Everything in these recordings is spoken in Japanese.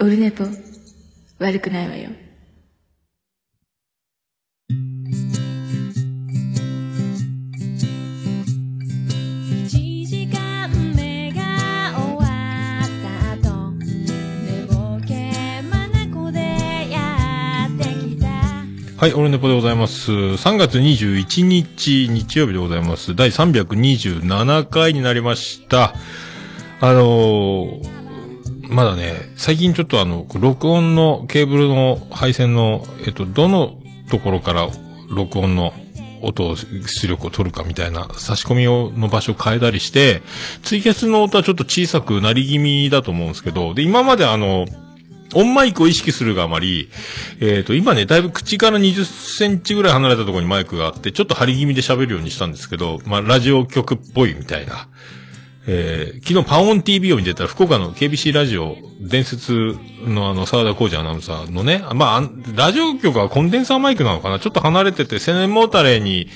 オルネポ、悪くないわよ。一時間目が終わった後寝ぼけ眼でやってきたはい、オルネポでございます。3月21日、日曜日でございます。第327回になりました。あのーまだね、最近ちょっとあの、録音のケーブルの配線の、えっと、どのところから録音の音を、出力を取るかみたいな差し込みをの場所を変えたりして、ツイキャスの音はちょっと小さくなり気味だと思うんですけど、で、今まであの、オンマイクを意識するがあまり、えっ、と、今ね、だいぶ口から20センチぐらい離れたところにマイクがあって、ちょっと張り気味で喋るようにしたんですけど、まあ、ラジオ局っぽいみたいな。えー昨日パオン TV を見てたら、福岡の KBC ラジオ、伝説のあの、沢田浩二アナウンサーのね、まあ、ラジオ局はコンデンサーマイクなのかな？ちょっと離れてて、背もたれに、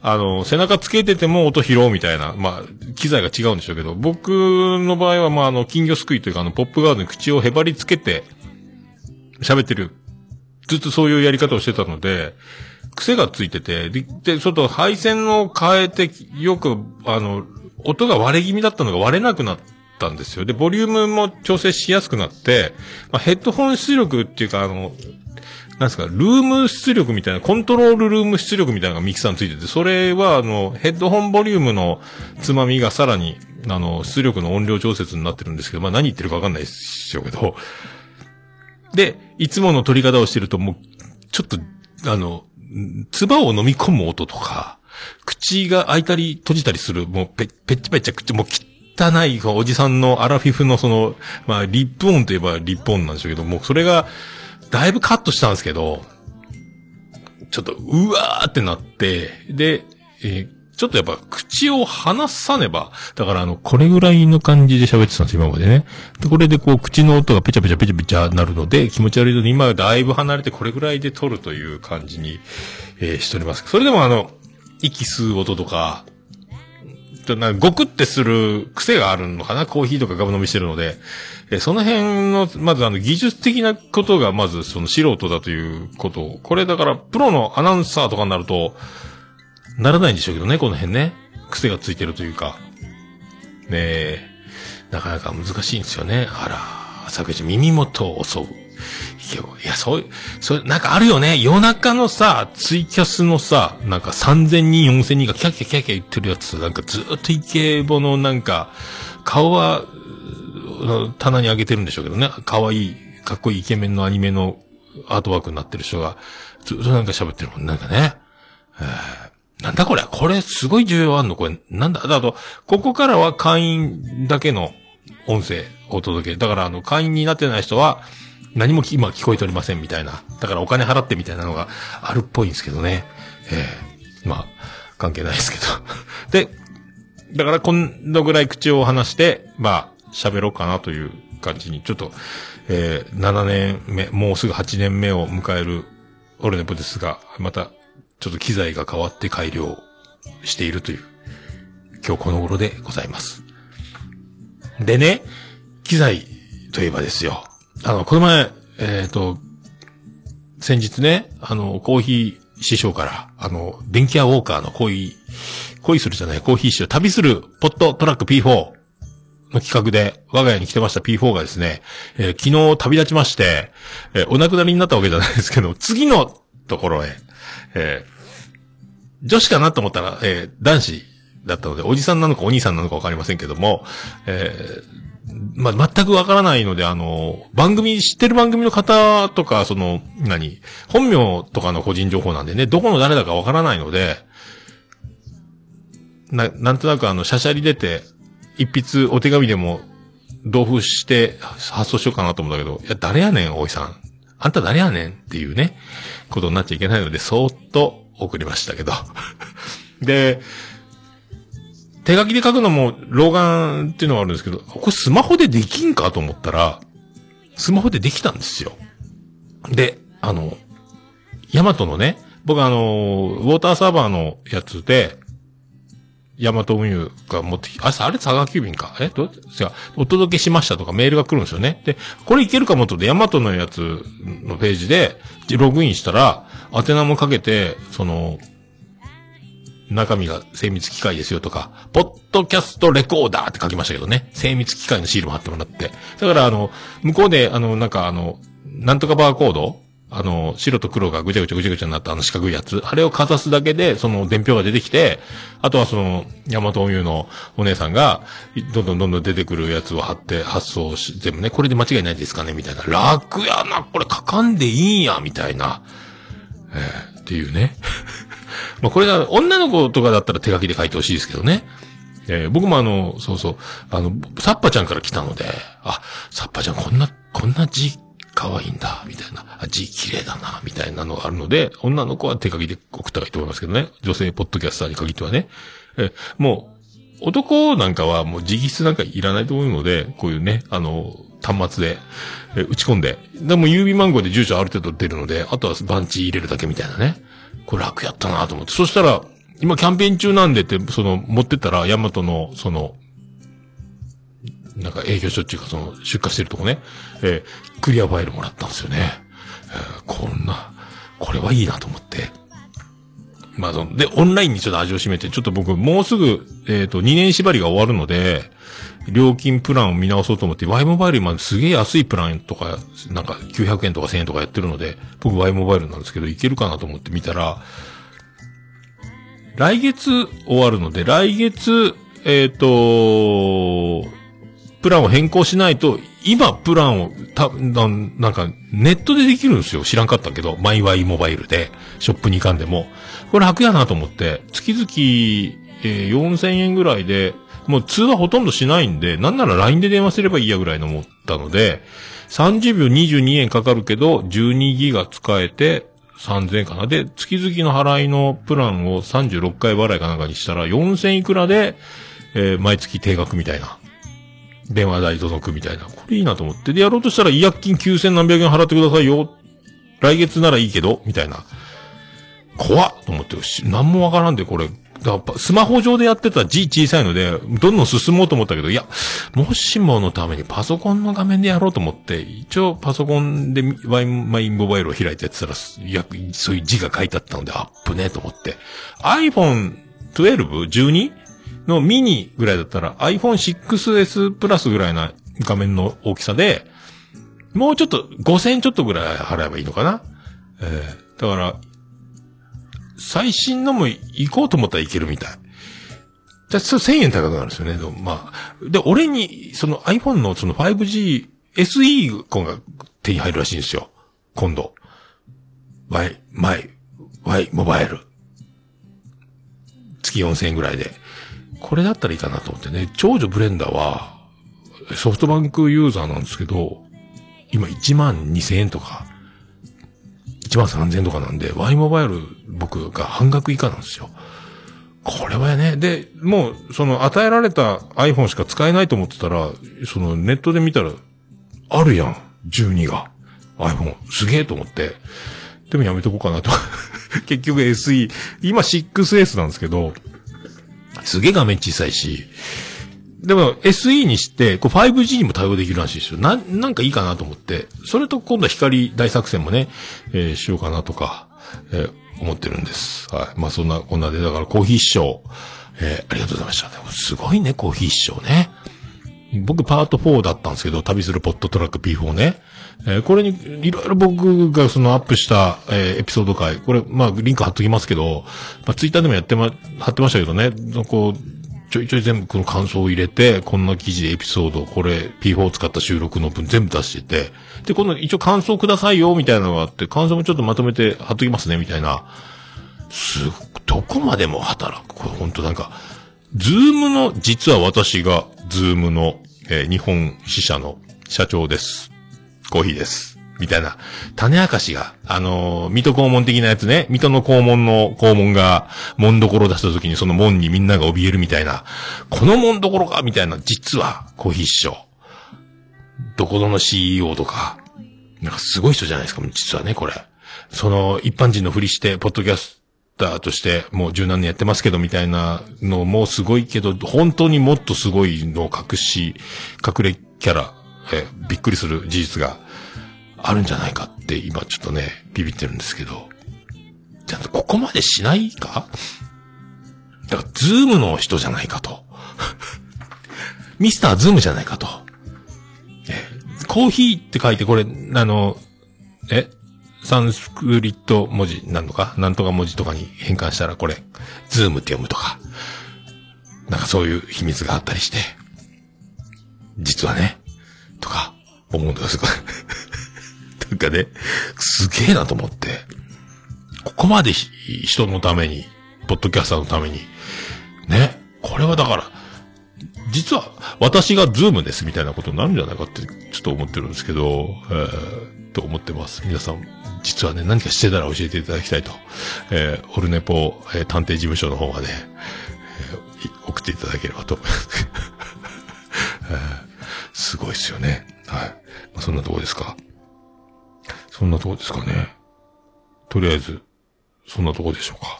あの、背中つけてても音拾うみたいな、まあ、機材が違うんでしょうけど、僕の場合は、まあ、あの、金魚すくいというか、あの、ポップガードに口をへばりつけて、喋ってる。ずっとそういうやり方をしてたので、癖がついてて、で、でちょっと配線を変えて、よく、あの、音が割れ気味だったのが割れなくなったんですよ。で、ボリュームも調整しやすくなって、まあ、ヘッドホン出力っていうか、あの、なんですか、ルーム出力みたいな、コントロールルーム出力みたいなのがミキサーについてて、それは、あの、ヘッドホンボリュームのつまみがさらに、あの、出力の音量調節になってるんですけど、まあ何言ってるかわかんないでしょうけど、で、いつもの取り方をしてると、もう、ちょっと、あの、唾を飲み込む音とか、口が開いたり閉じたりする、もうぺ、ぺっちゃぺっちゃ口、もう汚い、おじさんのアラフィフのその、まあ、リップ音といえばリップ音なんでしょうけど、もうそれが、だいぶカットしたんですけど、ちょっと、うわーってなって、で、えーちょっとやっぱ口を離さねば、だからあの、これぐらいの感じで喋ってたんです、今までね。で、これでこう、口の音がペチャペチャペチャペチャなるので、気持ち悪いので、今はだいぶ離れてこれぐらいで撮るという感じに、えーしております。それでもあの、息吸う音とか、ちょっとなんかゴクってする癖があるのかな？コーヒーとかガブ飲みしてるので、えその辺の、まずあの、技術的なことが、まずその素人だということを、これだから、プロのアナウンサーとかになると、ならないんでしょうけどね、この辺ね。癖がついてるというか。ねえ、なかなか難しいんですよね。あら、朝口耳元を襲う。いや、そういう、そういう、なんかあるよね。夜中のさ、ツイキャスのさ、なんか3000人、4000人がキャキャキャキャ言ってるやつ、なんかずっとイケボのなんか、顔は、棚に上げてるんでしょうけどね。可愛い、かっこいいイケメンのアニメのアートワークになってる人が、ずっとなんか喋ってるもん。なんかね。なんだこれこれすごい重要あんの？これ、なんだ？だと、ここからは会員だけの音声をお届け。だからあの、会員になってない人は、何も今聞こえておりませんみたいな。だからお金払ってみたいなのがあるっぽいんですけどね。ええまあ、関係ないですけど。で、だからこのぐらい口を離して、まあ、喋ろうかなという感じに、ちょっと、えー、7年目、もうすぐ8年目を迎えるオルネポですが、また、ちょっと機材が変わって改良しているという、今日この頃でございます。でね、機材といえばですよ。あの、この前、えっ、と、先日ね、あの、コーヒー師匠から、あの、電気屋ウォーカーの恋、恋するじゃない、コーヒー師匠、旅するポットトラック P4 の企画で、我が家に来てました P4 がですね、えー昨日旅立ちまして、えーお亡くなりになったわけじゃないですけど、次のところへ、えー女子かなと思ったら、えー男子だったので、おじさんなのかお兄さんなのかわかりませんけども、えーまあ、全くわからないので、あの、番組、知ってる番組の方とか、その、何、本名とかの個人情報なんでね、どこの誰だかわからないので、な、なんとなくあの、シャシャリ出て、一筆お手紙でも、同封して発送しようかなと思うんだけど、いや、誰やねん、おいさん。あんた誰やねん？っていうね、ことになっちゃいけないので、そーっと送りましたけど。で、手書きで書くのも老眼っていうのはあるんですけど、これスマホでできんかと思ったら、スマホでできたんですよ。で、あの、ヤマトのね、僕あの、ウォーターサーバーのやつで、ヤマト運輸が持ってき、あ、あれ佐川急便か。えどう違う。お届けしましたとかメールが来るんですよね。で、これいけるかもとで、ヤマトのやつのページで、ログインしたら、宛名もかけて、その、中身が精密機械ですよとか、ポッドキャストレコーダーって書きましたけどね。精密機械のシールも貼ってもらって。だからあの、向こうで、あの、なんかあの、なんとかバーコード？あの、白と黒がぐちゃぐちゃぐちゃぐちゃになったあの四角いやつ。あれをかざすだけで、その伝票が出てきて、あとはその、ヤマト運輸のお姉さんが、どんどんどんどん出てくるやつを貼って発送し、全部ね、これで間違いないですかね？みたいな。楽やな、これ書かんでいいんや、みたいな。えーっていうね。まあこれが女の子とかだったら手書きで書いてほしいですけどね。えー僕もあの、そうそう、あの、サッパちゃんから来たので、あ、サッパちゃんこんな、こんな字可愛いんだ、みたいな、あ字綺麗だな、みたいなのがあるので、女の子は手書きで送ったらいいと思いますけどね。女性ポッドキャスターに限ってはね。えーもう、男なんかはもう直筆なんかいらないと思うので、こういうね、あの、端末で、え打ち込んで。でも郵便番号で住所ある程度出るので、あとは番地入れるだけみたいなね。これ楽やったなと思って。そしたら、今キャンペーン中なんでって、その、持ってったら、ヤマトの、その、なんか営業所っていうか、その、出荷してるとこね、えークリアファイルもらったんですよね。えーこんな、これはいいなと思って。まあ、その、で、オンラインにちょっと味を占めて、ちょっと僕、もうすぐ、えっ、と、2年縛りが終わるので、料金プランを見直そうと思って、Y モバイル今すげえ安いプランとか、なんか900円とか1000円とかやってるので、僕 Y モバイルなんですけど、いけるかなと思って見たら、来月終わるので、来月、えっ、と、プランを変更しないと、今プランを、た、なんなんか、ネットでできるんですよ。知らんかったけど、マイワイモバイルで、ショップに行かんでも。これ楽やなと思って、月々、えー4000円ぐらいで、もう通話ほとんどしないんで、なんなら LINE で電話すればいいやぐらいの思ったので、30秒22円かかるけど、12ギガ使えて、3000円かな。で、月々の払いのプランを36回払いかなんかにしたら、4000いくらで、えー毎月定額みたいな。電話代届くみたいな。これいいなと思って。で、やろうとしたら、違約金9000何百円払ってくださいよ。来月ならいいけど、みたいな。怖っと思ってる、し何もわからんで、これ。やっぱ、スマホ上でやってた字小さいので、どんどん進もうと思ったけど、いや、もしものためにパソコンの画面でやろうと思って、一応パソコンでワイン、マインモバイルを開いてやってたら、いや、そういう字が書いてあったので、アップね、と思って。iPhone 12? 12? のミニぐらいだったら iPhone 6S プラスぐらいな画面の大きさで、もうちょっと5000ちょっとぐらい払えばいいのかなえーだから、最新のも行こうと思ったらいけるみたい。じゃあ、1000円高くなるんですよね。まあ。で、俺に、その iPhone のその 5G、SE コンが手に入るらしいんですよ。今度。Y、マイ、Y モバイル。月4000円ぐらいで。これだったらいいかなと思ってね。長女ブレンダーは、ソフトバンクユーザーなんですけど、今1万2000円とか、1万3000円とかなんで、Y モバイル僕が半額以下なんですよ。これはね、で、もう、その与えられた iPhone しか使えないと思ってたら、そのネットで見たら、あるやん、12が。iPhone、すげえと思って。でもやめとこうかなと。結局 SE、今 6S なんですけど、すげえ画面小さいし、でも SE にして、こう 5G にも対応できるらしいですよ。な、なんかいいかなと思って、それと今度は光大作戦もね、えーしようかなとか、えー思ってるんです。はい。まあそんな、こんなで、だからコーヒー師匠、えーありがとうございました。でもすごいね、コーヒー師匠ね。僕パート4だったんですけど、旅するポットトラック P4 ね。えーこれに、いろいろ僕がそのアップした、えーエピソード回、これ、まあ、リンク貼っときますけど、まあ、ツイッターでもやってま、貼ってましたけどね、こう、ちょいちょい全部この感想を入れて、こんな記事でエピソード、これ P4 を使った収録の分全部出してて、で、この一応感想くださいよ、みたいなのがあって、感想もちょっとまとめて貼っときますね、みたいな。す、どこまでも働く。これ本当なんか、ズームの、実は私が、ズームの、えー日本支社の社長です。コーヒーです。みたいな、種明かしが、あのー水戸黄門的なやつね、水戸の黄門の黄門が、紋所を出した時にその門にみんなが怯えるみたいな、この紋所か、みたいな、実は、コーヒー師匠。どこぞの CEO とか、なんかすごい人じゃないですか、実はね、これ。その、一般人のふりして、ポッドキャスターとしてもう十何年やってますけどみたいなのもすごいけど、本当にもっとすごいのを隠し、隠れキャラ、えびっくりする事実があるんじゃないかって今ちょっとね、ビビってるんですけど、ちゃんとここまでしないか？だから、ズームの人じゃないかと。ミスターズームじゃないかと。えコーヒーって書いてこれ、あの、えサンスクリット文字なんとか？なんとか文字とかに変換したらこれ、ズームって読むとか。なんかそういう秘密があったりして。実はね、とか、思うんですが。なんかね、すげえなと思って。ここまで人のために、ポッドキャスターのために、ね、これはだから、実は私がズームですみたいなことになるんじゃないかってちょっと思ってるんですけど、えー、と思ってます。皆さん、実はね、何かしてたら教えていただきたいと。えー、オルネポ、えー探偵事務所の方まで、えー送っていただければと。えーすごいですよね。はい。まあ、そんなとこですか。そんなとこですかね。とりあえず、そんなとこでしょうか。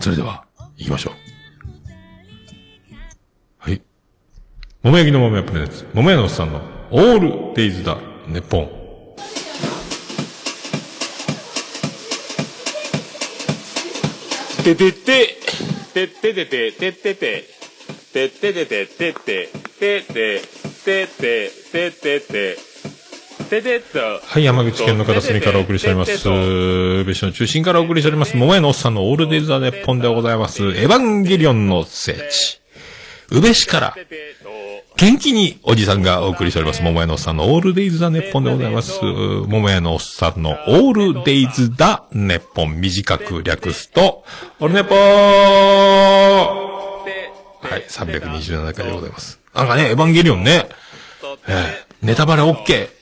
それでは、行きましょう。はい。桃焼きの桃屋プレゼンツ。桃屋のおっさんのオールデイズだ、ネッポン。ててて、てっててて、ててて、てててて、てて、てて、てて、ててて、てて。はい、山口県の片隅からお送りしております。宇部市の中心からお送りしております。桃屋のおっさんのオールデイズ・ザ・ネッポンでございます。エヴァンゲリオンの聖地。宇部市から、元気におじさんがお送りしております。桃屋のおっさんのオールデイズ・ザ・ネッポンでございます。桃屋のおっさんのオールデイズ・ザ・ネッポン。短く略すと、オルネポーはい、327回でございます。なんかね、エヴァンゲリオンね、えーネタバレ OK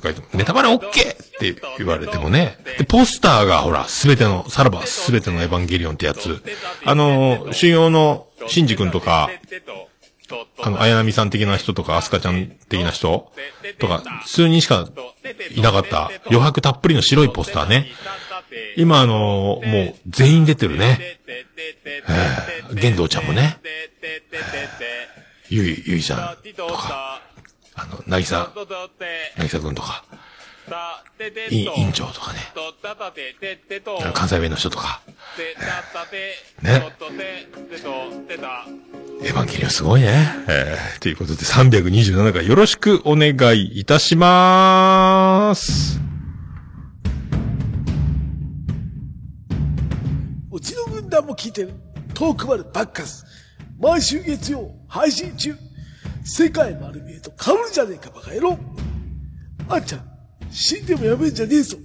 とか言っても、ネタバレ OK って言われてもね。で、ポスターがほら、すべての、さらばすべてのエヴァンゲリオンってやつ。あの、主要の、シンジ君とか、あの、綾波さん的な人とか、アスカちゃん的な人とか、数人しかいなかった、余白たっぷりの白いポスターね。今あのー、もう、全員出てるね。えー、玄道ちゃんもね。ゆい、ゆいちゃんとか、あの、なぎさ、なぎさくんとか、委員長とかね、関西弁の人とか、ね。エヴァンゲリオンすごいね。えー、ということで327回よろしくお願いいたしまーす。うちの軍団も聞いてる。トークバルバッカス。毎週月曜配信中。世界丸見えと被るじゃねえかバカ野郎。あんちゃん、死んでもやめんじゃねえぞ。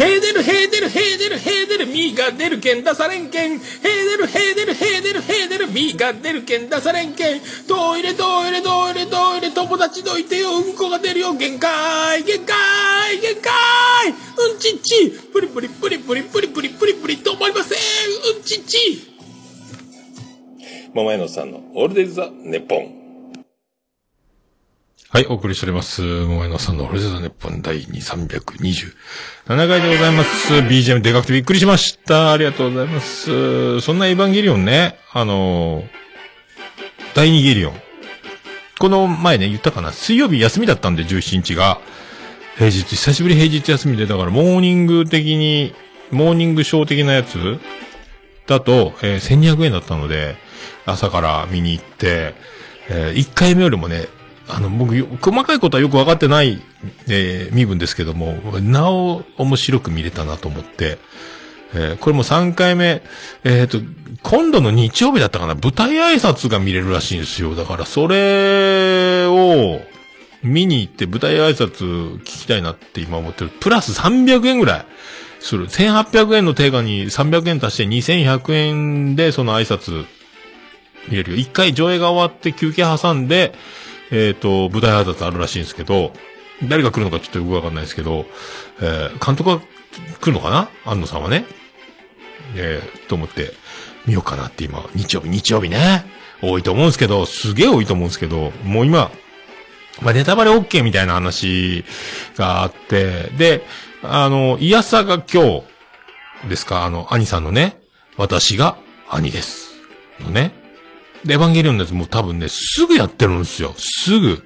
へーでるへーでるへーでるへーでるみが出るけん出されんけん。へーでるへーでるへーでるへーでるみーが出るけん出されんけん。トイレトイレトイレトイレ友達どいてようんこが出るよ。限界限界限界。うんちっち。プリプリプリプリプリプリプリプリ止まりませんうんちっち桃屋のさんのオールデイズ・ザ・ネッポン。はい、お送りしております。桃屋のさんのオルゼザネッポン第2327回でございます。BGM でかくてびっくりしました。ありがとうございます。そんなエヴァンゲリオンね、あのー第2ゲリオン。この前ね、言ったかな、水曜日休みだったんで、17日が。平日、久しぶり平日休みで、だからモーニング的に、モーニングショー的なやつだと、えー1200円だったので、朝から見に行って、え1回目よりもね、あの、僕、細かいことはよくわかってない、えー身分ですけども、なお面白く見れたなと思って、えーこれも3回目、えっ、と、今度の日曜日だったかな、舞台挨拶が見れるらしいんですよ。だから、それを、見に行って舞台挨拶聞きたいなって今思ってる。プラス300円ぐらいする。1800円の定価に300円足して2100円でその挨拶見れるよ。一回上映が終わって休憩挟んで、えっ、と、舞台挨拶あるらしいんですけど、誰が来るのかちょっとよくわかんないですけど、えー監督が来るのかな？安野さんはね。えーと思って、見ようかなって今、日曜日、日曜日ね。多いと思うんですけど、すげえ多いと思うんですけど、もう今、まあ、ネタバレ OK みたいな話があって、で、あの、いやさが今日ですか、あの、兄さんのね、私が兄です。のね。エヴァンゲリオンのやつもう多分ね、すぐやってるんですよ。すぐ。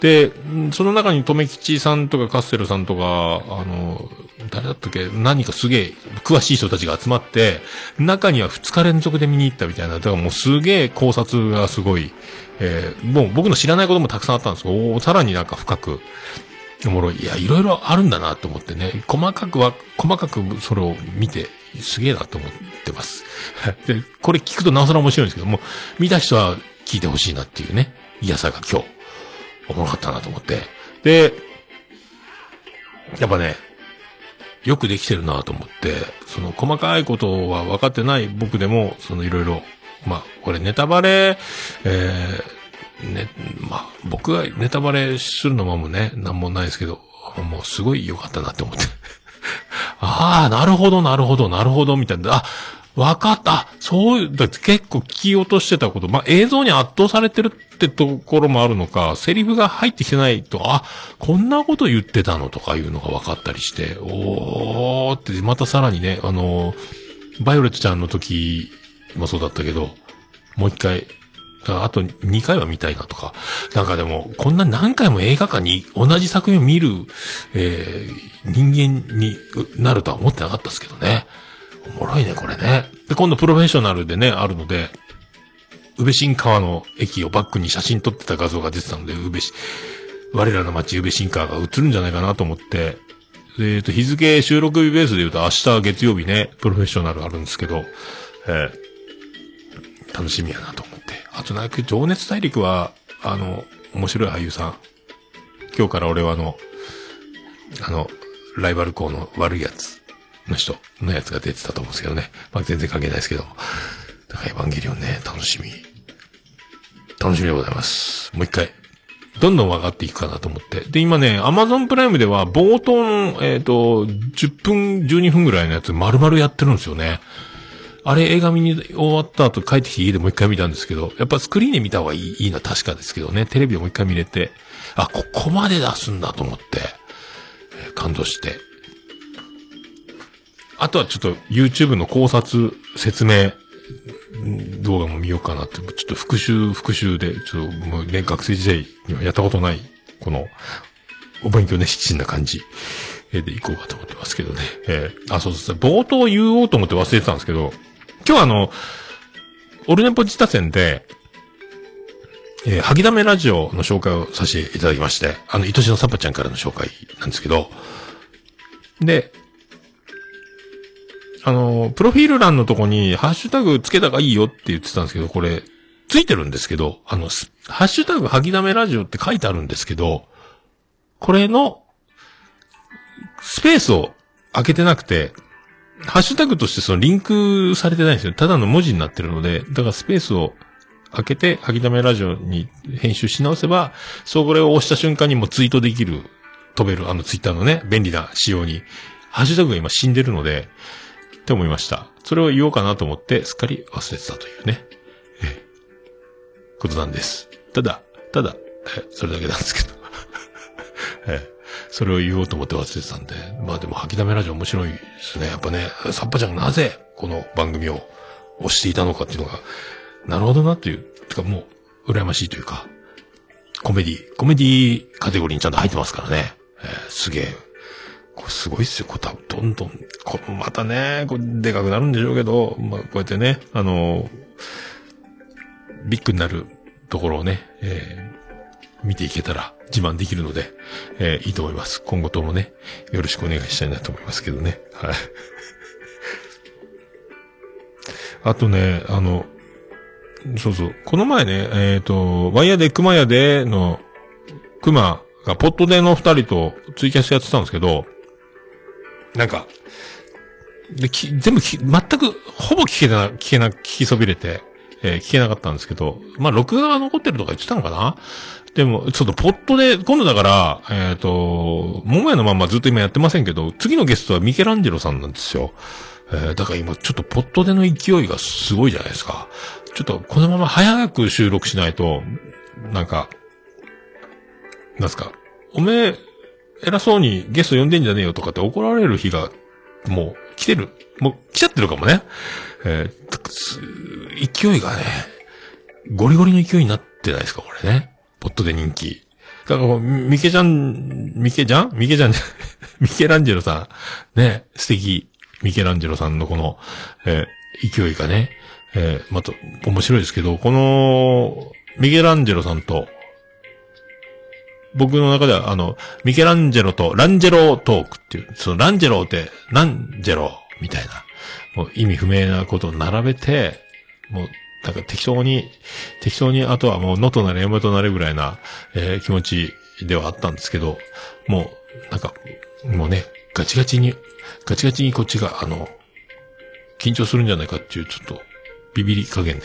で、その中に、とめきちさんとかカッセルさんとか、あの、誰だったっけ？何かすげえ詳しい人たちが集まって、中には2日連続で見に行ったみたいな、だからもうすげえ考察がすごい、えーもう僕の知らないこともたくさんあったんですけど、さらになんか深く、おもろい。いや、いろいろあるんだなと思ってね、細かくは、細かくそれを見て、すげえなと思っててます。で、これ聞くとなおさら面白いんですけども、見た人は聞いてほしいなっていうね、いやさが今日、おもろかったなと思って。で、やっぱね、よくできてるなと思って、その細かいことは分かってない僕でも、そのいろいろ、まあ、これネタバレ、えー、ね、まあ、僕がネタバレするのもね、なんもないですけど、もうすごい良かったなって思って。ああ、なるほど、なるほど、なるほど、みたいな。あ、わかった。そういう、だって結構聞き落としてたこと、まあ、映像に圧倒されてるってところもあるのか、セリフが入ってきてないと、あ、こんなこと言ってたのとかいうのが分かったりして、おーって、またさらにね、あの、バイオレットちゃんの時もそうだったけど、もう一回、あと2回は見たいなとか。なんかでも、こんな何回も映画館に同じ作品を見る、えー、人間になるとは思ってなかったですけどね。おもろいね、これね。で、今度プロフェッショナルでね、あるので、宇部新川の駅をバックに写真撮ってた画像が出てたので、宇部し、我らの街宇部新川が映るんじゃないかなと思って、えっ、と、日付収録日ベースで言うと明日月曜日ね、プロフェッショナルあるんですけど、えー楽しみやなと。あとなんか、情熱大陸は、あの、面白い俳優さん。今日から俺はあの、あの、ライバル校の悪いやつの人のやつが出てたと思うんですけどね。まあ全然関係ないですけど。だからエヴァンゲリオンね、楽しみ。楽しみでございます。もう一回。どんどん分かっていくかなと思って。で、今ね、アマゾンプライムでは冒頭の、えっ、と、10分、12分ぐらいのやつ丸々やってるんですよね。あれ映画見に終わった後帰ってきて家でもう一回見たんですけど、やっぱスクリーンで見た方がいいいいのは確かですけどね、テレビでもう一回見れて、あ、ここまで出すんだと思って、えー感動して。あとはちょっと YouTube の考察、説明、動画も見ようかなって、ちょっと復習、復習で、ちょっともうね、学生時代にはやったことない、この、お勉強熱心な感じ。で行こうかと思ってますけどね。えーあ、そうそうそう。冒頭言おうと思って忘れてたんですけど、今日はあの、オルネポ自他戦で、えー、はぎだめラジオの紹介をさせていただきまして、あの、愛しのサッパちゃんからの紹介なんですけど、で、あの、プロフィール欄のとこに、ハッシュタグつけたがいいよって言ってたんですけど、これ、ついてるんですけど、あの、ハッシュタグはぎだめラジオって書いてあるんですけど、これの、スペースを開けてなくて、ハッシュタグとしてそのリンクされてないんですよ。ただの文字になってるので、だからスペースを開けて、はぎだめラジオに編集し直せば、そうこれを押した瞬間にもツイートできる、飛べる、あのツイッターのね、便利な仕様に、ハッシュタグが今死んでるので、って思いました。それを言おうかなと思って、すっかり忘れてたというね、ええ、ことなんです。ただ、ただ、えそれだけなんですけど。ええそれを言おうと思って忘れてたんで。まあでも、吐きだめラジオ面白いですね。やっぱね、サッパちゃんがなぜこの番組を推していたのかっていうのが、なるほどなっていう、てかもう、羨ましいというか、コメディ、コメディカテゴリーにちゃんと入ってますからね。えーすげえ。これすごいっすよ。これ多分どんどん、こまたね、これでかくなるんでしょうけど、まあこうやってね、あのビッグになるところをね、えー見ていけたら自慢できるので、えーいいと思います。今後ともね、よろしくお願いしたいなと思いますけどね。はい。あとね、あの、そうそう、この前ね、えっ、と、ワイヤーで熊屋での、熊がポットでの二人とツイキャスやってたんですけど、なんか、で、き全部き、全く、ほぼ聞けな、聞けな、聞きそびれて、えー聞けなかったんですけど、まあ、録画が残ってるとか言ってたのかな？でも、ちょっとポットで、今度だから、えっ、と、桃屋のまんまずっと今やってませんけど、次のゲストはミケランジェロさんなんですよ。えーだから今ちょっとポットでの勢いがすごいじゃないですか。ちょっとこのまま早く収録しないと、なんか、なんすか、おめえ、偉そうにゲスト呼んでんじゃねえよとかって怒られる日が、もう来てる。もう来ちゃってるかもね。えーす勢いがね、ゴリゴリの勢いになってないですか、これね。ポットで人気。だから、ミケちゃん、ミケちゃんミケちゃんじゃ、ミケランジェロさん。ね、素敵。ミケランジェロさんのこの、えー勢いがね、えーまた、面白いですけど、この、ミケランジェロさんと、僕の中では、あの、ミケランジェロとランジェロトークっていう、そのランジェロって、ランジェロみたいな、もう意味不明なことを並べて、もう、なんか適当に、適当に、あとはもう、野となれ山となれぐらいな、えー気持ちではあったんですけど、もう、なんか、もうね、ガチガチに、ガチガチにこっちが、あの、緊張するんじゃないかっていう、ちょっと、ビビり加減で、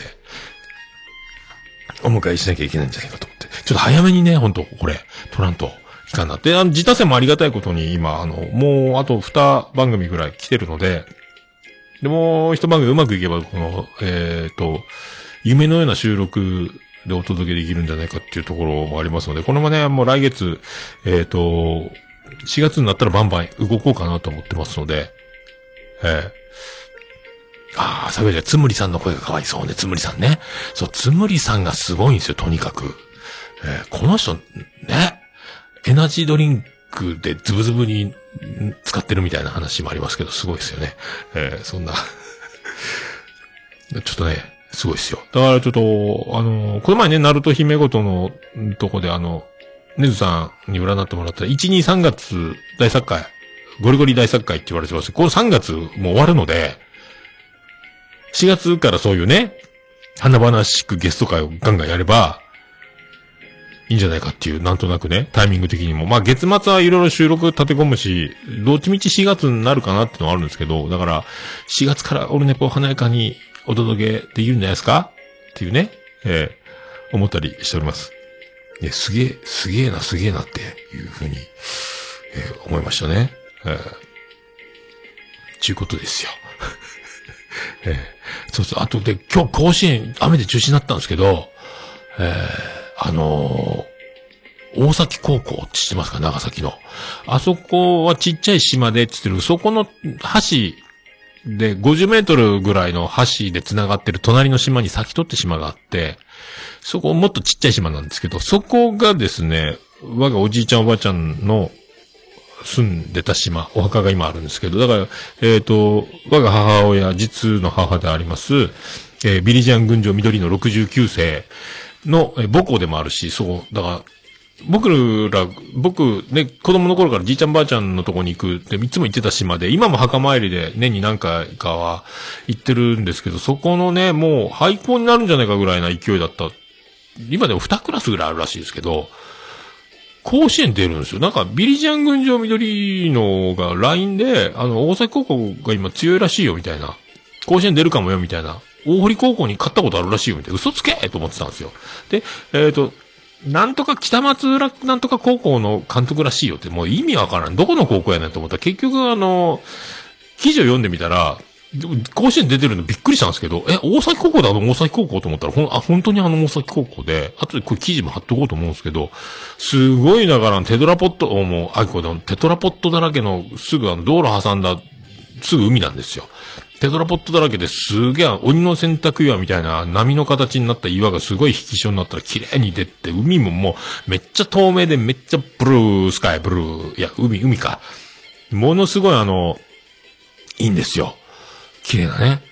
お迎えしなきゃいけないんじゃないかと思って。ちょっと早めにね、ほんと、これ、取らんといかんなって。あの、自他戦もありがたいことに、今、あの、もう、あと2番組ぐらい来てるので、で、もう一番組うまくいけば、この、えっ、と、夢のような収録でお届けできるんじゃないかっていうところもありますので、このまね、もう来月、えっ、と、4月になったらバンバン動こうかなと思ってますので、ええああ、桜井ちゃ、つむりさんの声が可愛そうね、つむりさんね。そう、つむりさんがすごいんですよ、とにかく。えーこの人、ね、エナジードリンクでズブズブに使ってるみたいな話もありますけど、すごいですよね。えーそんな。ちょっとね、すごいですよ。だからちょっと、あのこの前ね、ナルト姫ごとのとこであの、ネズさんに占ってもらったら1、2、3月大作会、ゴリゴリ大作会って言われてますこの3月もう終わるので、4月からそういうね、華々しくゲスト会をガンガンやれば、いいんじゃないかっていう、なんとなくね、タイミング的にも。まあ月末はいろいろ収録立て込むし、どっちみち4月になるかなってのはあるんですけど、だから、4月からオルネポ華やかにお届けできるんじゃないですか？っていうね、えー思ったりしております。ね、すげえ、すげえな、すげえなっていうふうに、えー思いましたね。えーちゅうことですよ。えーそうそう。あとで、今日甲子園雨で中止になったんですけど、えーあのー大崎高校って知ってますか？長崎の。あそこはちっちゃい島でって言ってる、そこの橋で50メートルぐらいの橋で繋がってる。隣の島に先取って島があって、そこもっとちっちゃい島なんですけど、そこがですね、我がおじいちゃんおばあちゃんの住んでた島、お墓が今あるんですけど、だから、えっ、と、我が母親、実の母であります、えービリジアン群青緑の69世。の、母校でもあるし、そう、だから、僕ら、僕、ね、子供の頃からじいちゃんばあちゃんのとこに行くって、いつも行ってた島で、今も墓参りで年に何回かは行ってるんですけど、そこのね、もう廃校になるんじゃないかぐらいな勢いだった。今でも2クラスぐらいあるらしいですけど、甲子園出るんですよ。なんか、ビリジャン群青緑のが LINE で、あの、大崎高校が今強いらしいよ、みたいな。甲子園出るかもよ、みたいな。大堀高校に勝ったことあるらしいよ、みたいな。嘘つけと思ってたんですよ。で、えっ、と、なんとか北松浦なんとか高校の監督らしいよって、もう意味わからん。どこの高校やねんと思ったら、結局あの、記事を読んでみたら、甲子園出てるのびっくりしたんですけど、え、大崎高校だあの大崎高校と思ったら、ほん、あ、本当にあの大崎高校で、あとでこれ記事も貼っとこうと思うんですけど、すごいだからテトラポット、おもう、あ、これテトラポットだらけの、すぐあの道路挟んだ、すぐ海なんですよ。テトラポットだらけですげえ鬼の洗濯岩みたいな波の形になった岩がすごい引き潮になったら綺麗に出て、海ももうめっちゃ透明でめっちゃブルースカイ、ブルー、いや、海、海か。ものすごいあの、いいんですよ。綺麗なね。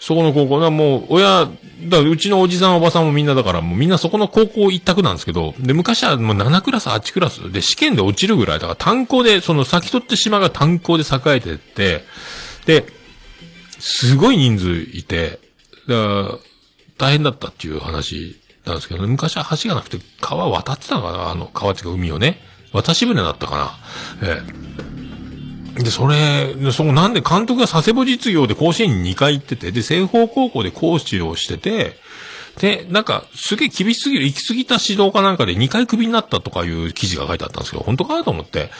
そこの高校な、もう、親、だからうちのおじさんおばさんもみんなだから、もうみんなそこの高校一択なんですけど、で、昔はもう7クラス、8クラス、で、試験で落ちるぐらい、だから炭鉱で、その先取って島が炭鉱で栄えてって、で、すごい人数いて、大変だったっていう話なんですけど、昔は橋がなくて川渡ってたのかなあの、川っていうか海をね。渡し船だったかなええ。で、それ、そのなんで監督が佐世保実業で甲子園に2回行ってて、で、西方高校で講師をしてて、で、なんか、すげえ厳しすぎる、行き過ぎた指導かなんかで2回クビになったとかいう記事が書いてあったんですけど、本当かなと思って、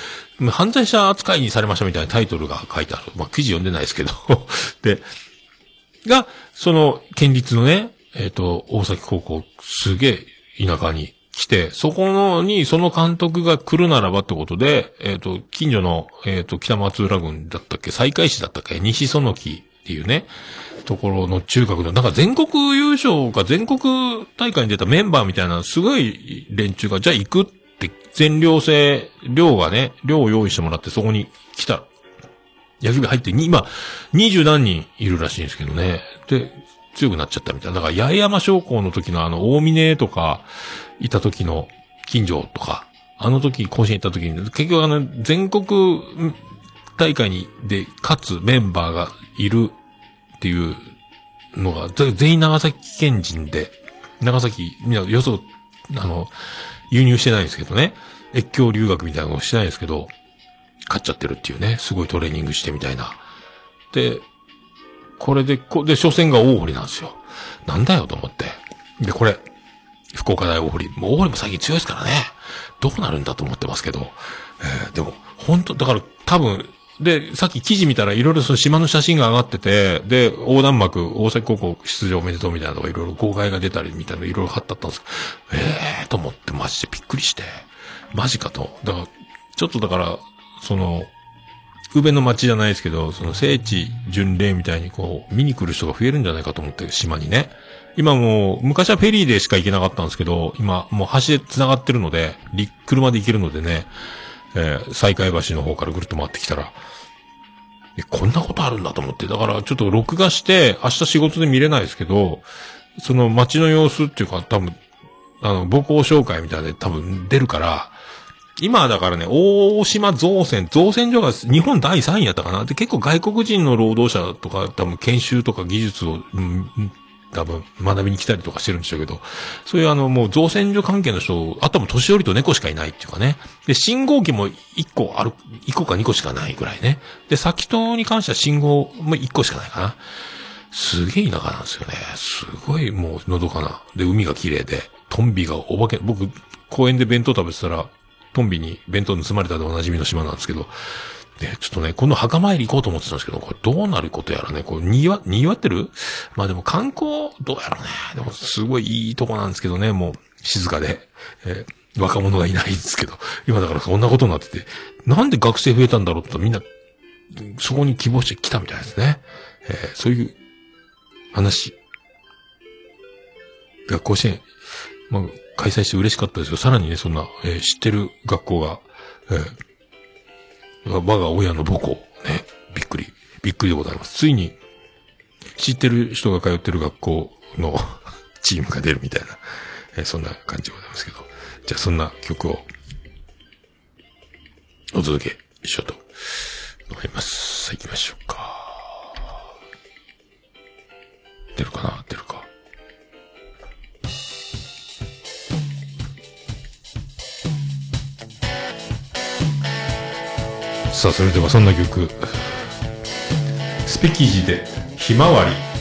犯罪者扱いにされましたみたいなタイトルが書いてある。まあ、記事読んでないですけど。で、が、その、県立のね、えっ、と、大崎高校、すげえ田舎に来て、そこのに、その監督が来るならばってことで、えっ、と、近所の、えっ、と、北松浦郡だったっけ、西海市だったっけ、西園木っていうね、ところの中学の、なんか全国優勝か全国大会に出たメンバーみたいな、すごい連中が、じゃあ行くって、全寮制、寮がね、寮を用意してもらってそこに来た野球部入って、今、二十何人いるらしいんですけどね。で、強くなっちゃったみたいな。だから、八重山商工の時のあの、大峰とか、いた時の、近所とか、あの時、甲子園行った時に、結局あの、全国大会に、で、勝つメンバーがいるっていうのが、全員長崎県人で、長崎、みんな、よそ、あの、輸入してないんですけどね。越境留学みたいなのをしてないんですけど、勝っちゃってるっていうね、すごいトレーニングしてみたいな。で、これで、こで、初戦が大堀なんですよ。なんだよと思って。で、これ、福岡大大堀。もう大堀も最近強いですからね。どうなるんだと思ってますけど。えーでも、本当だから多分、で、さっき記事見たらいろいろその島の写真が上がってて、で、横断幕、大崎高校出場おめでとうみたいなのがいろいろ号外が出たりみたいなのいろいろ貼ってあったんですけど、ええー、と思ってマジでびっくりして、マジかと。だから、ちょっとだから、その、宇部の町じゃないですけど、その聖地巡礼みたいにこう、見に来る人が増えるんじゃないかと思って、島にね。今もう、昔はフェリーでしか行けなかったんですけど、今もう橋で繋がってるので、車で行けるのでね、えー、西海橋の方からぐるっと回ってきたら、えこんなことあるんだと思って。だからちょっと録画して、明日仕事で見れないですけど、その街の様子っていうか多分、あの、母校紹介みたいで多分出るから、今だからね、大島造船、造船所が日本第3位やったかなで、結構外国人の労働者とか、多分研修とか技術を、うん、多分学びに来たりとかしてるんでしょうけど、そういうあの、もう造船所関係の人、あとも年寄りと猫しかいないっていうかね。で、信号機も1個ある、1個か2個しかないぐらいね。で、先島に関しては信号も1個しかないかな。すげえ田舎なんですよね。すごいもうのどかな。で、海が綺麗で、トンビがお化け、僕、公園で弁当食べてたら、トンビに弁当盗まれたでおなじみの島なんですけど、で、ちょっとね、この墓参り行こうと思ってたんですけど、これどうなることやらね、こう、にぎわ、にぎわってる？まあでも観光、どうやらね、でもすごいいいとこなんですけどね、もう、静かで、えー若者がいないんですけど、今だからそんなことになってて、なんで学生増えたんだろうってみんな、そこに希望して来たみたいですね。えーそういう話。学校支援、まあ、開催して嬉しかったですけど、さらにね、そんな、えー知ってる学校が、えー我が親の母校、ね、びっくり、びっくりでございます。ついに、知ってる人が通ってる学校の チームが出るみたいな、えそんな感じでございますけど。じゃあそんな曲を、お届けしようと思います。さあ行きましょうか。出るかな？出るか。さあ、それではそんな曲。スペキジで、ひまわり。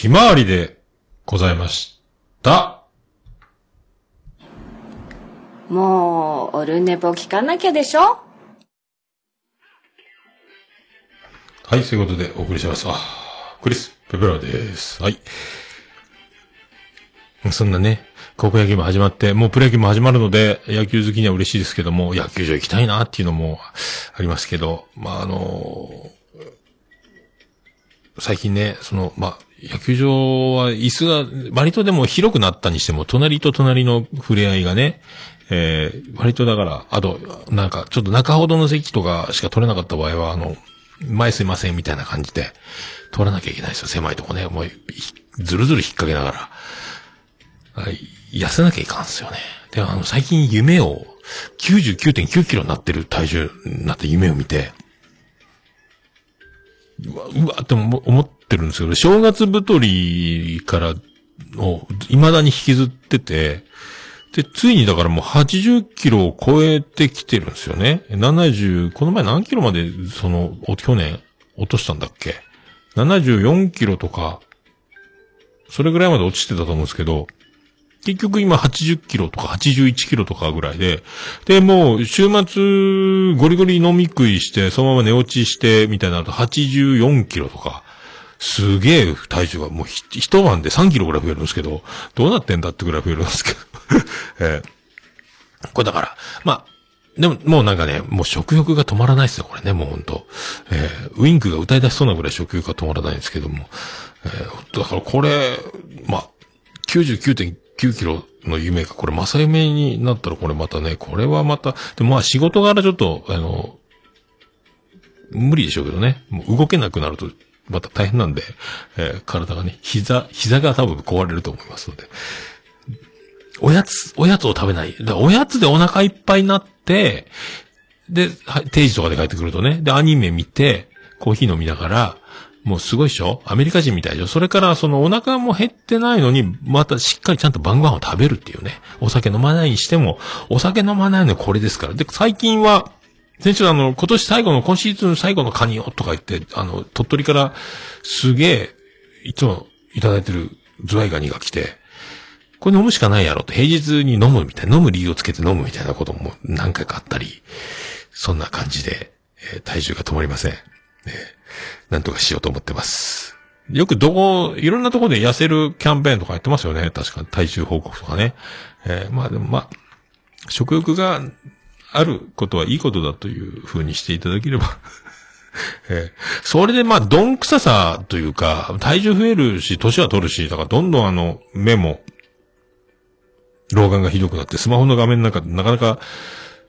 ひまわりでございました。もう、オルネポ聞かなきゃでしょ？はい、そういうことでお送りします。あ、クリス・ペペラです。はい。そんなね、高校野球も始まって、もうプロ野球も始まるので、野球好きには嬉しいですけども、野球場行きたいなっていうのもありますけど、まあ、あの最近ね、その、まあ、野球場は椅子が割とでも広くなったにしても、隣と隣の触れ合いがね、えー、割とだから、あと、なんか、ちょっと中ほどの席とかしか取れなかった場合は、あの、前すいませんみたいな感じで、取らなきゃいけないですよ。狭いとこね。もう、ずるずる引っ掛けながら。はい、痩せなきゃいかんすよね。で、あの、最近夢を、99.9キロになってる体重になって夢を見て、うわ、うわって思思ってるんですけど、正月太りからを未だに引きずってて、で、ついにだからもう80キロを超えてきてるんですよね。70、この前何キロまで、その、去年落としたんだっけ ?74 キロとか、それぐらいまで落ちてたと思うんですけど、結局今80キロとか81キロとかぐらいで、で、もう週末ゴリゴリ飲み食いして、そのまま寝落ちして、みたいなると84キロとか、すげえ体重がもう一晩で3キロぐらい増えるんですけど、どうなってんだってぐらい増えるんですけど。えーこれだから、まあ、でも、もうなんかね、もう食欲が止まらないですよ、これね、もうほんと。えーウィンクが歌い出しそうなぐらい食欲が止まらないんですけども。えーだからこれ、まあ、99.9キロの夢が、これ、正夢になったら、これまたね、これはまた、でもまあ仕事柄ちょっと、あの、無理でしょうけどね、もう動けなくなると、また大変なんで、えー体がね、膝、膝が多分壊れると思いますので。おやつ、おやつを食べない。だおやつでお腹いっぱいになって、で、はい定時とかで帰ってくるとね、で、アニメ見て、コーヒー飲みながら、もうすごいでしょ？アメリカ人みたいでしょ？それから、そのお腹も減ってないのに、またしっかりちゃんと晩ご飯を食べるっていうね。お酒飲まないにしても、お酒飲まないのはこれですから。で、最近は、先週あの、今年最後の、今シーズン最後のカニをとか言って、あの、鳥取から、すげえ、いつもいただいてるズワイガニが来て、これ飲むしかないやろと、平日に飲むみたいな、飲む理由をつけて飲むみたいなことも何回かあったり、そんな感じで、えー体重が止まりません。えーなんとかしようと思ってます。よくどこ、いろんなところで痩せるキャンペーンとかやってますよね。確か体重報告とかね。えーまあでもまあ、食欲があることはいいことだという風にしていただければ。えーそれでまあ、どんくささというか、体重増えるし、年は取るし、だからどんどんあの、目も、老眼がひどくなって、スマホの画面の中でなかなか、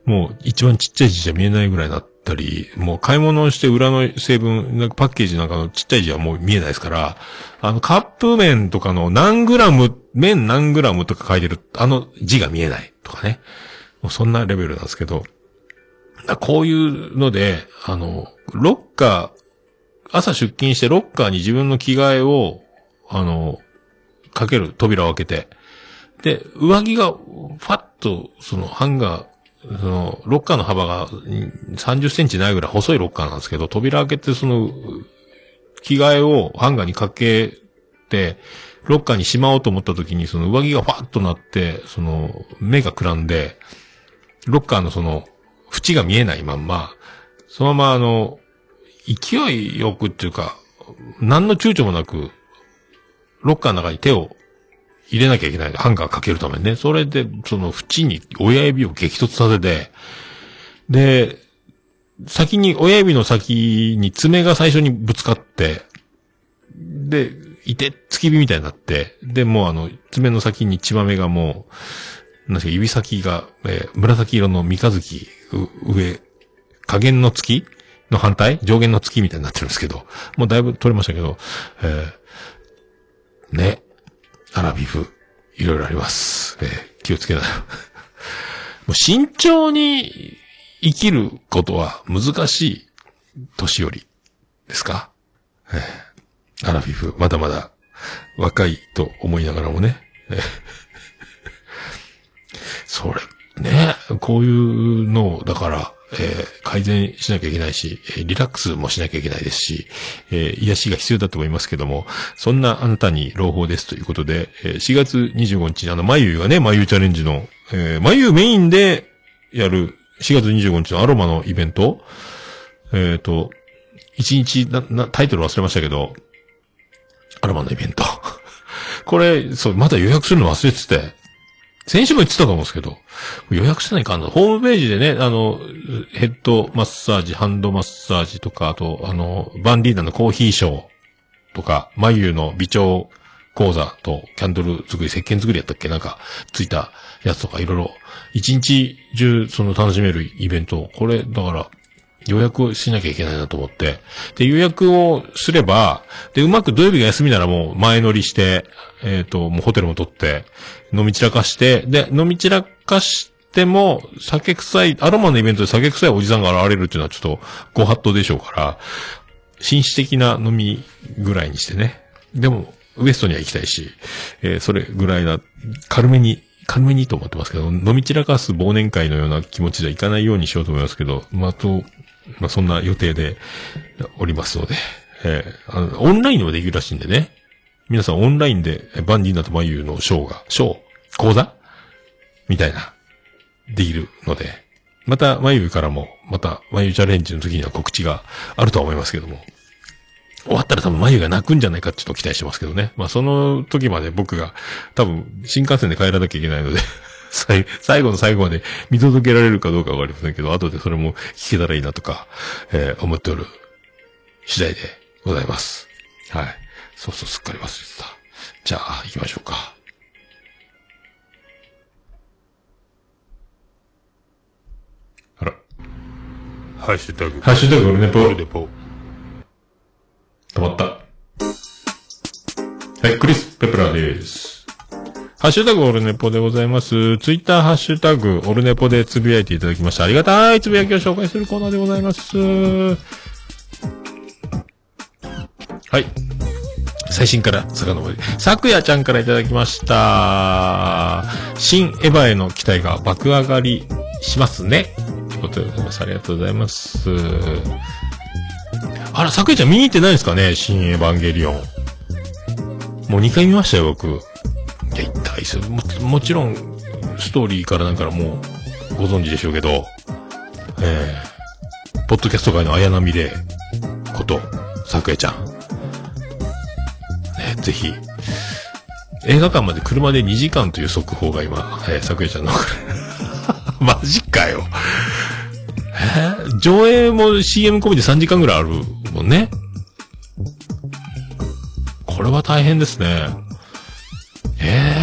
もう一番ちっちゃい字じゃ見えないぐらいになったり、もう買い物をして裏の成分、なんかパッケージなんかのちっちゃい字はもう見えないですから、あのカップ麺とかの何グラム、麺何グラムとか書いてる、あの字が見えないとかね。もうそんなレベルなんですけど、こういうので、あの、ロッカー、朝出勤してロッカーに自分の着替えを、あの、かける扉を開けて、で、上着が、ファッと、その、ハンガー、その、ロッカーの幅が30センチないぐらい細いロッカーなんですけど、扉開けて、その、着替えをハンガーにかけて、ロッカーにしまおうと思った時に、その上着がファッとなって、その、目がくらんで、ロッカーのその、縁が見えないまんま、そのままあの、勢いよくっていうか、何の躊躇もなく、ロッカーの中に手を入れなきゃいけない。ハンガーかけるためにね。それで、その縁に親指を激突させて、で、先に、親指の先に爪が最初にぶつかって、で、いて、突き火みたいになって、で、もうあの、爪の先に血豆がもう、なんか、指先が、えー紫色の三日月、上、下限の月の反対上限の月みたいになってるんですけど、もうだいぶ取れましたけど、えーね、アラビフ、いろいろあります。えー気をつけな。もう慎重に生きることは難しい年寄りですか、えーアラフィフ、まだまだ若いと思いながらもね。えーそれ、ね、こういうのを、だから、えー改善しなきゃいけないし、えーリラックスもしなきゃいけないですし、えー癒しが必要だと思いますけども、そんなあなたに朗報ですということで、えー4月25日あの、まゆがね、まゆチャレンジの、えー、まゆメインでやる4月25日のアロマのイベント、えっ、と、1日な、な、タイトル忘れましたけど、アロマのイベント。これ、そう、まだ予約するの忘れてて、先週も言ってたと思うんですけど、予約してないかんな。ホームページでね、あの、ヘッドマッサージ、ハンドマッサージとか、あと、あの、バンリーナのコーヒーショーとか、眉の微調講座と、キャンドル作り、石鹸作りやったっけ？なんか、ついたやつとか、いろいろ、一日中、その楽しめるイベント。これ、だから、予約をしなきゃいけないなと思って。で、予約をすれば、で、うまく土曜日が休みならもう前乗りして、えっ、と、もうホテルも取って、飲み散らかして、で、飲み散らかしても、酒臭い、アロマのイベントで酒臭いおじさんが現れるっていうのはちょっとご法度でしょうから、紳士的な飲みぐらいにしてね。でも、ウエストには行きたいし、えーそれぐらいな、軽めに、軽めにと思ってますけど、飲み散らかす忘年会のような気持ちではいかないようにしようと思いますけど、まあ、と、まあ、そんな予定でおりますので、えーあの、オンラインでもできるらしいんでね。皆さんオンラインで、バンディーナとマユのショーが、ショー講座？みたいな、できるので、また、マユからも、また、マユチャレンジの時には告知があるとは思いますけども、終わったら多分眉が泣くんじゃないかちょっと期待してますけどね。まあその時まで僕が多分新幹線で帰らなきゃいけないので、最最後の最後まで見届けられるかどうかわかりませんけど、後でそれも聞けたらいいなとか、えー思っておる次第でございます。はい。そうそう、すっかり忘れてた。じゃあ、行きましょうか。あら。ハッシュタグ。ハッシュタグオルネポオルネポ。止まった。はい、クリス・ペプラーです。ハッシュタグオルネポでございます。ツイッターハッシュタグオルネポでつぶやいていただきました。ありがたいつぶやきを紹介するコーナーでございます。はい。最新から遡り。昨夜ちゃんからいただきました。新エヴァへの期待が爆上がりしますね。ということでございます。ありがとうございます。あら、桜井ちゃん見に行ってないですかね？新エヴァンゲリオン。もう2回見ましたよ、僕。い、です。も、もちろん、ストーリーからなんかもう、ご存知でしょうけど、えー、ポッドキャスト界の綾波レイこと、桜井ちゃん。ね、ぜひ、映画館まで車で2時間という速報が今、えー、桜井ちゃんの。マジかよ。えー上映も CM 込みで3時間ぐらいあるもんね。これは大変ですね。ええー、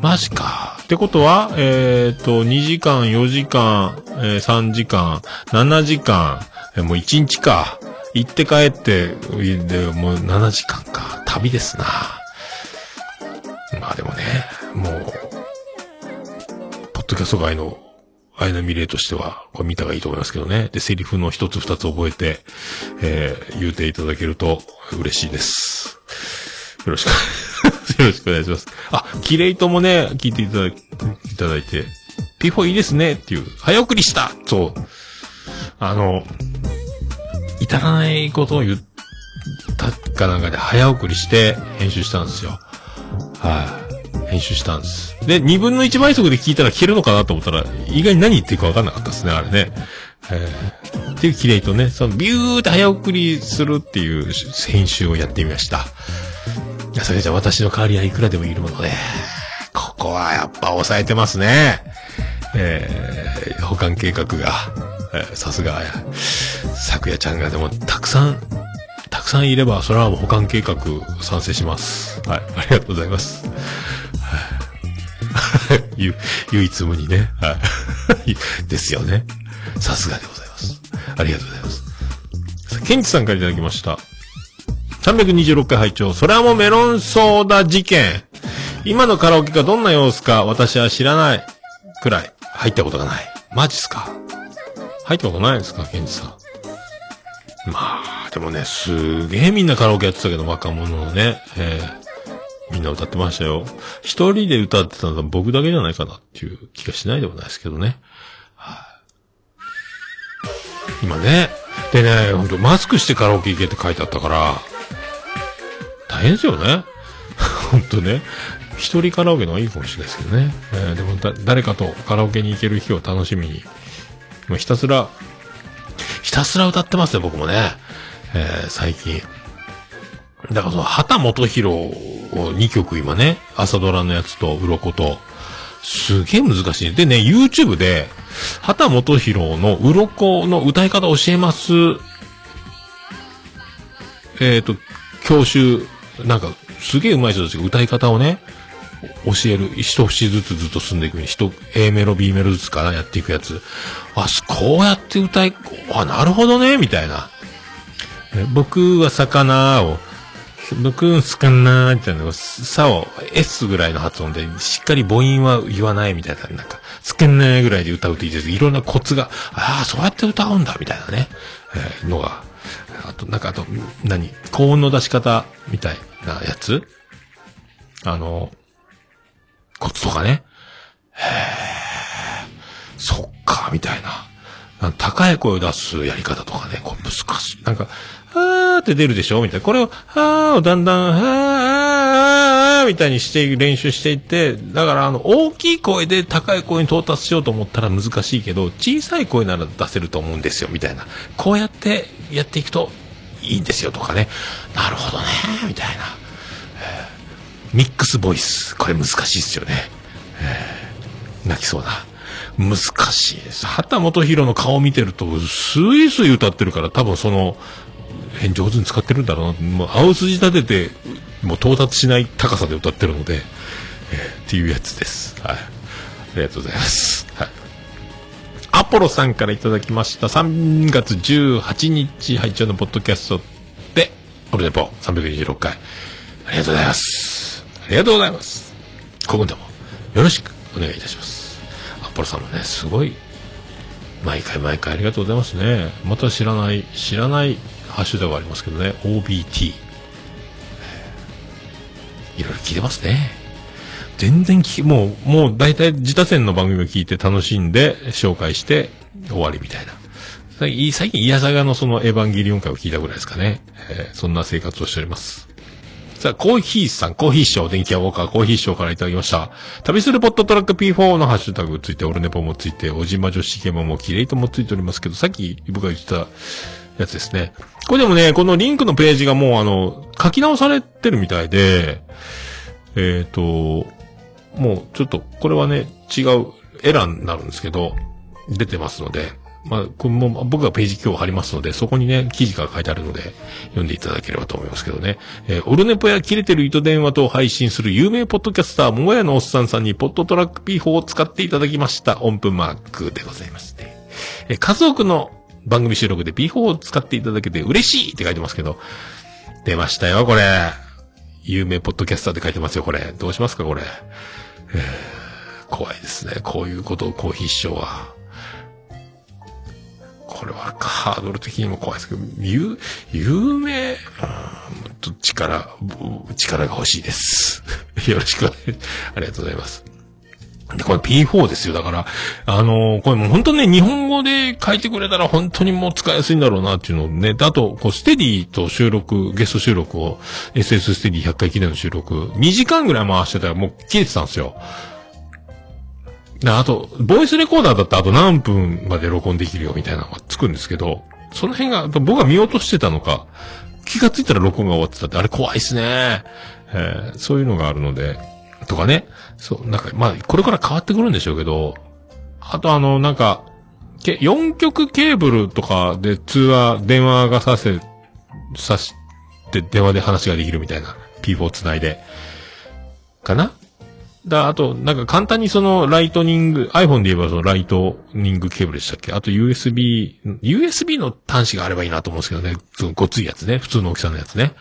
マジか。ってことは、えっ、と、2時間、4時間、えー3時間、7時間、えーもう1日か。行って帰って、で、もう7時間か。旅ですな。まあでもね、もう、ポッドキャスト界のアイナミレイとしては、これ見たがいいと思いますけどね。で、セリフの一つ二つ覚えて、えー、言うていただけると嬉しいです。よろしく、よろしくお願いします。あ、キレイともね、聞いていただいいただいて、P4 いいですねっていう、早送りしたそう。あの、至らないことを言ったかなんかで早送りして編集したんですよ。はい。編集したんです。で、2分の1倍速で聞いたら消えるのかなと思ったら、意外に何言ってるか分かんなかったですね、あれね。えー、っていう綺麗とね、そのビューって早送りするっていう編集をやってみました。いや、それじゃ私の代わりはいくらでもいるもので、ここはやっぱ抑えてますね。えー、保管計画が、さすが、昨夜ちゃんがでもたくさん、たくさんいれば、それはもう保管計画賛成します。はい、ありがとうございます。ゆ唯一無二ね。はい。ですよね。さすがでございます。ありがとうございます。ケンチさんからいただきました。326回拝聴それはもうメロンソーダ事件。今のカラオケがどんな様子か私は知らないくらい入ったことがない。マジっすか入ったことないですかケンチさん。まあ、でもね、すげえみんなカラオケやってたけど、若者のね、えーみんな歌ってましたよ。一人で歌ってたのは僕だけじゃないかなっていう気がしないでもないですけどね。はい今ね。でね、ほんと、マスクしてカラオケ行けって書いてあったから、大変ですよね。ほんとね。一人カラオケの方がいいかもしれないですけどね。えーでもだ、誰かとカラオケに行ける日を楽しみに、もうひたすら、ひたすら歌ってますね、僕もね。えー最近。だからその、畑元博を2曲今ね、朝ドラのやつと、鱗と、すげえ難しい。でね、YouTube で、畑元博の鱗の歌い方教えます。えっ、と、教習、なんか、すげえ上手い人たちが歌い方をね、教える。一節ずつずっと進んでいくように、一、A メロ、B メロずつからやっていくやつ。あ、こうやって歌い、あ、なるほどね、みたいな。僕は魚を、僕んすかなーみたいなのを、さを S ぐらいの発音で、しっかり母音は言わないみたいな、なんか、すけんなーぐらいで歌うといいです。いろんなコツが、ああ、そうやって歌うんだ、みたいなね、えーのが、あと、なんかあと、何？高音の出し方みたいなやつ？あの、コツとかね？へえ、そっか、みたいな。高い声を出すやり方とかね、こう難しい。なんか、はーって出るでしょ？みたいな。これを、はーをだんだん、はー、はー、みたいにして練習していって、だからあの、大きい声で高い声に到達しようと思ったら難しいけど、小さい声なら出せると思うんですよ、みたいな。こうやってやっていくといいんですよ、とかね。なるほどね、みたいな。ミックスボイス。これ難しいですよね。泣きそうな。難しいです。畑元博の顔見てると、スイスイ歌ってるから、多分その、変上手に使ってるんだろうな。もう青筋立てて、もう到達しない高さで歌ってるので、えーっていうやつです。はい。ありがとうございます。はい。アポロさんからいただきました。3月18日配置のポッドキャストで、オルネポ326回。ありがとうございます。ありがとうございます。今後ともよろしくお願いいたします。アポロさんもね、すごい、毎回毎回ありがとうございますね。また知らない、知らないハッシュタグありますけどね、OBT。いろいろ聞いてますね。全然聞き、もう、もう大体自他戦の番組を聞いて楽しんで紹介して終わりみたいな。最近、最近、イヤサガのそのエヴァンゲリオン会を聞いたぐらいですかね。えーそんな生活をしております。さあ、コーヒーさん、コーヒーショー、電気屋ウォーカー、コーヒーショーからいただきました。旅するポットトラック P4 のハッシュタグついて、オルネポもついて、おじま女子ゲモもキレイともついておりますけど、さっき僕が言ってたやつですね。これでもね、このリンクのページがもうあの、書き直されてるみたいで、えっ、と、もうちょっと、これはね、違うエラーになるんですけど、出てますので、まあ、これも僕がページ今日貼りますので、そこにね、記事が書いてあるので、読んでいただければと思いますけどね。えーオルネポや切れてる糸電話と配信する有名ポッドキャスター、ももやのおっさんさんにポッドトラック P4 を使っていただきました音符マークでございますね。えー数多くの番組収録で P4 を使っていただけて嬉しいって書いてますけど、出ましたよ、これ。有名ポッドキャスターって書いてますよ、これ。どうしますか、これ。怖いですね。こういうことをコーヒー師匠は。これはハードル的にも怖いですけど、有、有名、うん力、力が欲しいです。よろしくお願い。ありがとうございます。で、これ P4 ですよ。だから、あのーこれもう本当ね、日本語で書いてくれたら本当にもう使いやすいんだろうなっていうのをね。であと、こう、ステディと収録、ゲスト収録を、SS ステディ100回記念の収録、2時間ぐらい回してたらもう切れてたんですよ。であと、ボイスレコーダーだったらあと何分まで録音できるよみたいなのがつくんですけど、その辺が、僕が見落としてたのか、気がついたら録音が終わってたって、あれ怖いっすね。えーそういうのがあるので、とかね。そう、なんか、まあ、これから変わってくるんでしょうけど、あとあの、なんか、4極ケーブルとかで通話、電話がさせ、さして電話で話ができるみたいな。P4 つないで。かな？だ、あと、なんか簡単にそのライトニング、iPhone で言えばそのライトニングケーブルでしたっけ？あと USB、USB の端子があればいいなと思うんですけどね。そのごついやつね。普通の大きさのやつね。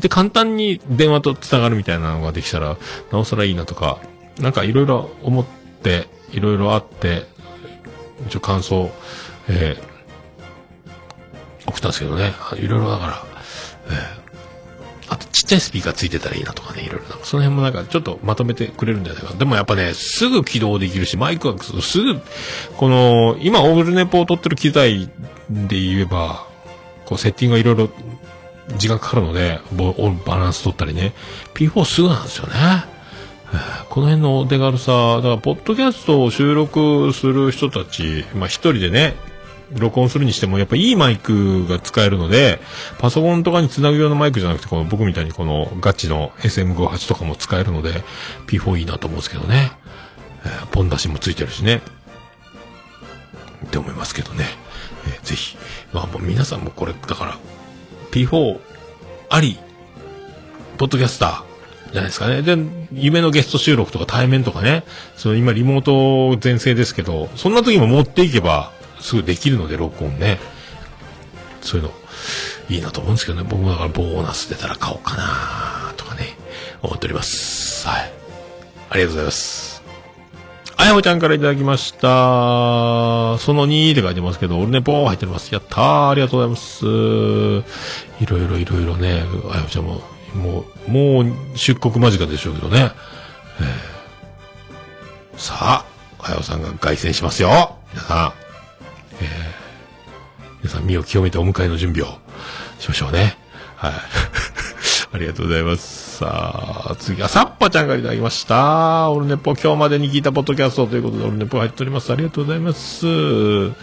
で、簡単に電話と繋がるみたいなのができたら、なおさらいいなとか、なんかいろいろ思って、いろいろあって、一応感想、えー、送ったんですけどね。いろいろだから、えー、あとちっちゃいスピーカーついてたらいいなとかね、いろいろな、その辺もなんかちょっとまとめてくれるんじゃないか。でもやっぱね、すぐ起動できるし、マイクはすぐ、この、今オールネポを撮ってる機材で言えば、こうセッティングがいろいろ時間かかるので、ボバランス取ったりね。P4 すぐなんですよね。この辺のお手軽さ、だから、ポッドキャストを収録する人たち、まあ一人でね、録音するにしても、やっぱいいマイクが使えるので、パソコンとかにつなぐ用のマイクじゃなくて、この僕みたいにこのガチの SM58 とかも使えるので、P4 いいなと思うんですけどね。えーポン出しもついてるしね。って思いますけどね。えーぜひ。まあもう皆さんもこれ、だから、P4 あり、ポッドキャスター、じゃないですかね。で、夢のゲスト収録とか対面とかね、その今リモート全盛ですけど、そんな時も持っていけばすぐできるので、録音ね。そういうの、いいなと思うんですけどね。僕もだからボーナス出たら買おうかなとかね、思っております。はい。ありがとうございます。あやほちゃんからいただきました。その2って書いてますけど、俺ね、ボー入ってます。やったー、ありがとうございます。いろいろいろいろね、あやほちゃんも、もう、もう出国間近でしょうけどね。さあ、あやほさんが凱旋しますよ。皆さん。えー皆さん身を清めてお迎えの準備をしましょうね。はい。ありがとうございます。さあ、次は、サッパちゃんからいただきました。オルネポ、今日までに聞いたポッドキャストということで、オルネポ入っております。ありがとうございます。本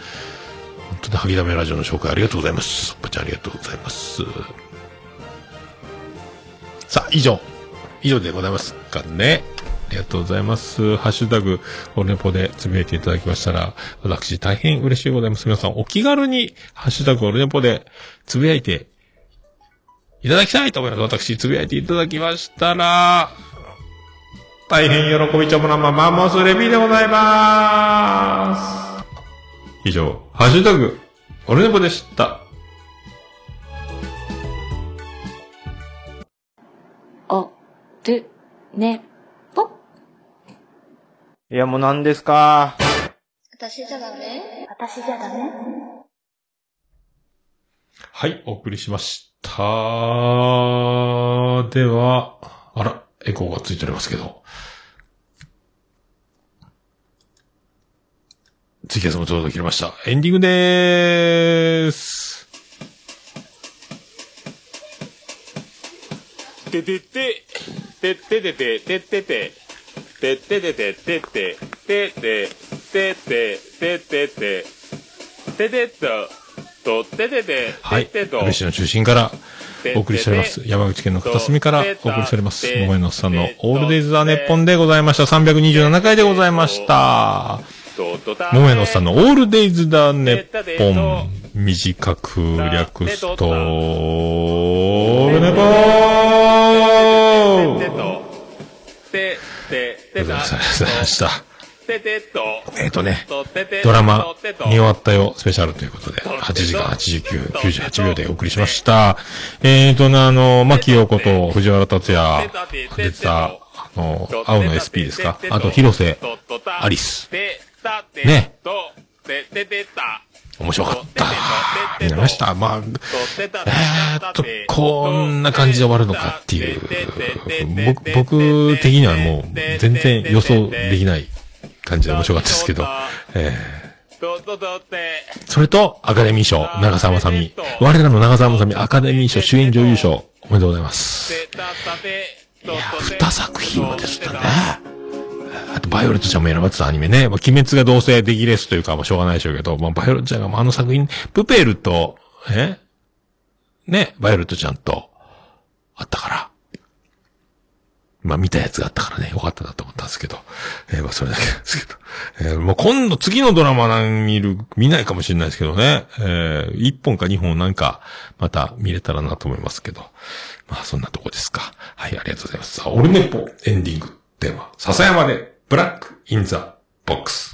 当に、萩ダメラジオの紹介ありがとうございます。サッパちゃんありがとうございます。さあ、以上。以上でございますかね。ありがとうございます。ハッシュタグ、オルネポでつぶやいていただきましたら、私大変嬉しいございます。皆さんお気軽に、ハッシュタグオルネポでつぶやいていただきたいと思います。私、つぶやいていただきましたら、大変喜びちょもなまマンモスレビーでございます。以上、ハッシュタグ、オルネポでした。お、る、ね、ぽ。いや、もう何ですか？私じゃダメ？私じゃダメ？はい、お送りしました。では、あら、エコーがついておりますけど。ツイキャスもちょうど切れました。エンディングでーす。ててて、てててて、ててて、てててて、てて、てて、てて、ててて、ててと、と、ててて、はい。安倍市の中心からお送りしております。山口県の片隅からお送りしております。桃井のさんのオールデイズ・ザ・ネッポンでございました。327回でございました。桃井のさんのオールデイズ・ザ・ネッポン。短く略すと、オールネポーありがとうございました。えっ、とね、ドラマ見終わったよスペシャルということで、8時間89、98秒でお送りしました。えっ、とね、あの、牧陽子と藤原達也出てた、あの、青の SP ですか？あと、広瀬アリス。ね。面白かった。見ました。まあ、えーっと、こんな感じで終わるのかっていう、僕、僕的にはもう全然予想できない感じで面白かったですけど、えーそれと、アカデミー賞、長澤まさみ。我らの長澤まさみ、アカデミー賞主演女優賞、おめでとうございます。いや、二作品はですね。あと、バイオレットちゃんも選ばれてたアニメね。まあ、鬼滅がどうせ出来レースというか、まあ、しょうがないでしょうけど、まあ、バイオレットちゃんが、まあ、あの作品、プペルと、え？ね、バイオレットちゃんと、あったから。まあ、見たやつがあったからね、よかったなと思ったんですけど。えーまあ、それだけですけど。えーもう今度、次のドラマなん見る、見ないかもしれないですけどね。えー、一本か2本なんか、また見れたらなと思いますけど。まあ、そんなとこですか。はい、ありがとうございます。さあ、オルネポエンディングテーマ、笹山で、ブラックインザボックス。「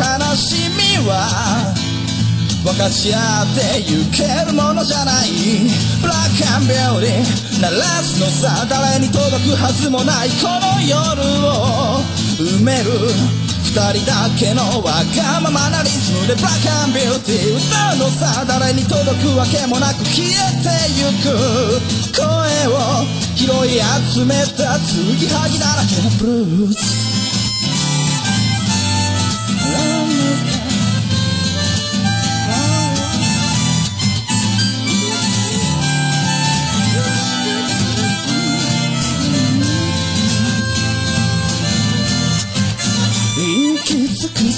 悲しみは分かち合ってゆけるものじゃない。ブラックアンビューティー鳴らすのさ誰に届くはずもないこの夜を埋める二人だけのわがままなリズムで。ブラックアンビューティー歌うのさ誰に届くわけもなく消えてゆく。声を拾い集めた継ぎはぎだらけのブルース。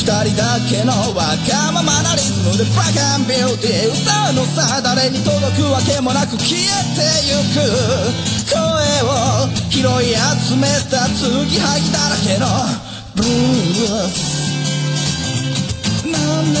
人だけのわがままなリズムでブラックビューティー歌うのさ誰に届くわけもなく消えてゆく声を拾い集めた継ぎはぎだらけのブルースなんだ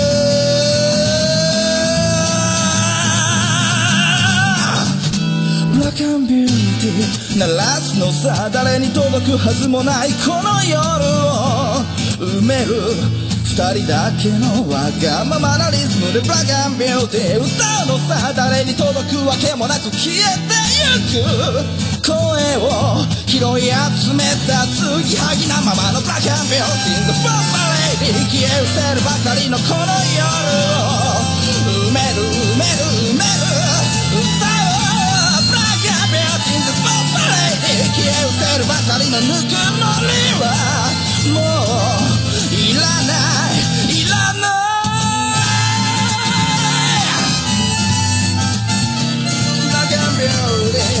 鳴らすのさ誰に届くはずもないこの夜を。埋める。二人だけのわがままなリズムでブラックアンビューティー歌うのさ誰に届くわけもなく消えてゆく。声を拾い集めた継ぎはぎなままのブラックアンビューティー The f i r Lady 消え失せるばかりのこの夜を。埋める。消え失せるばかりのぬくもりはもういらないいらないブラッ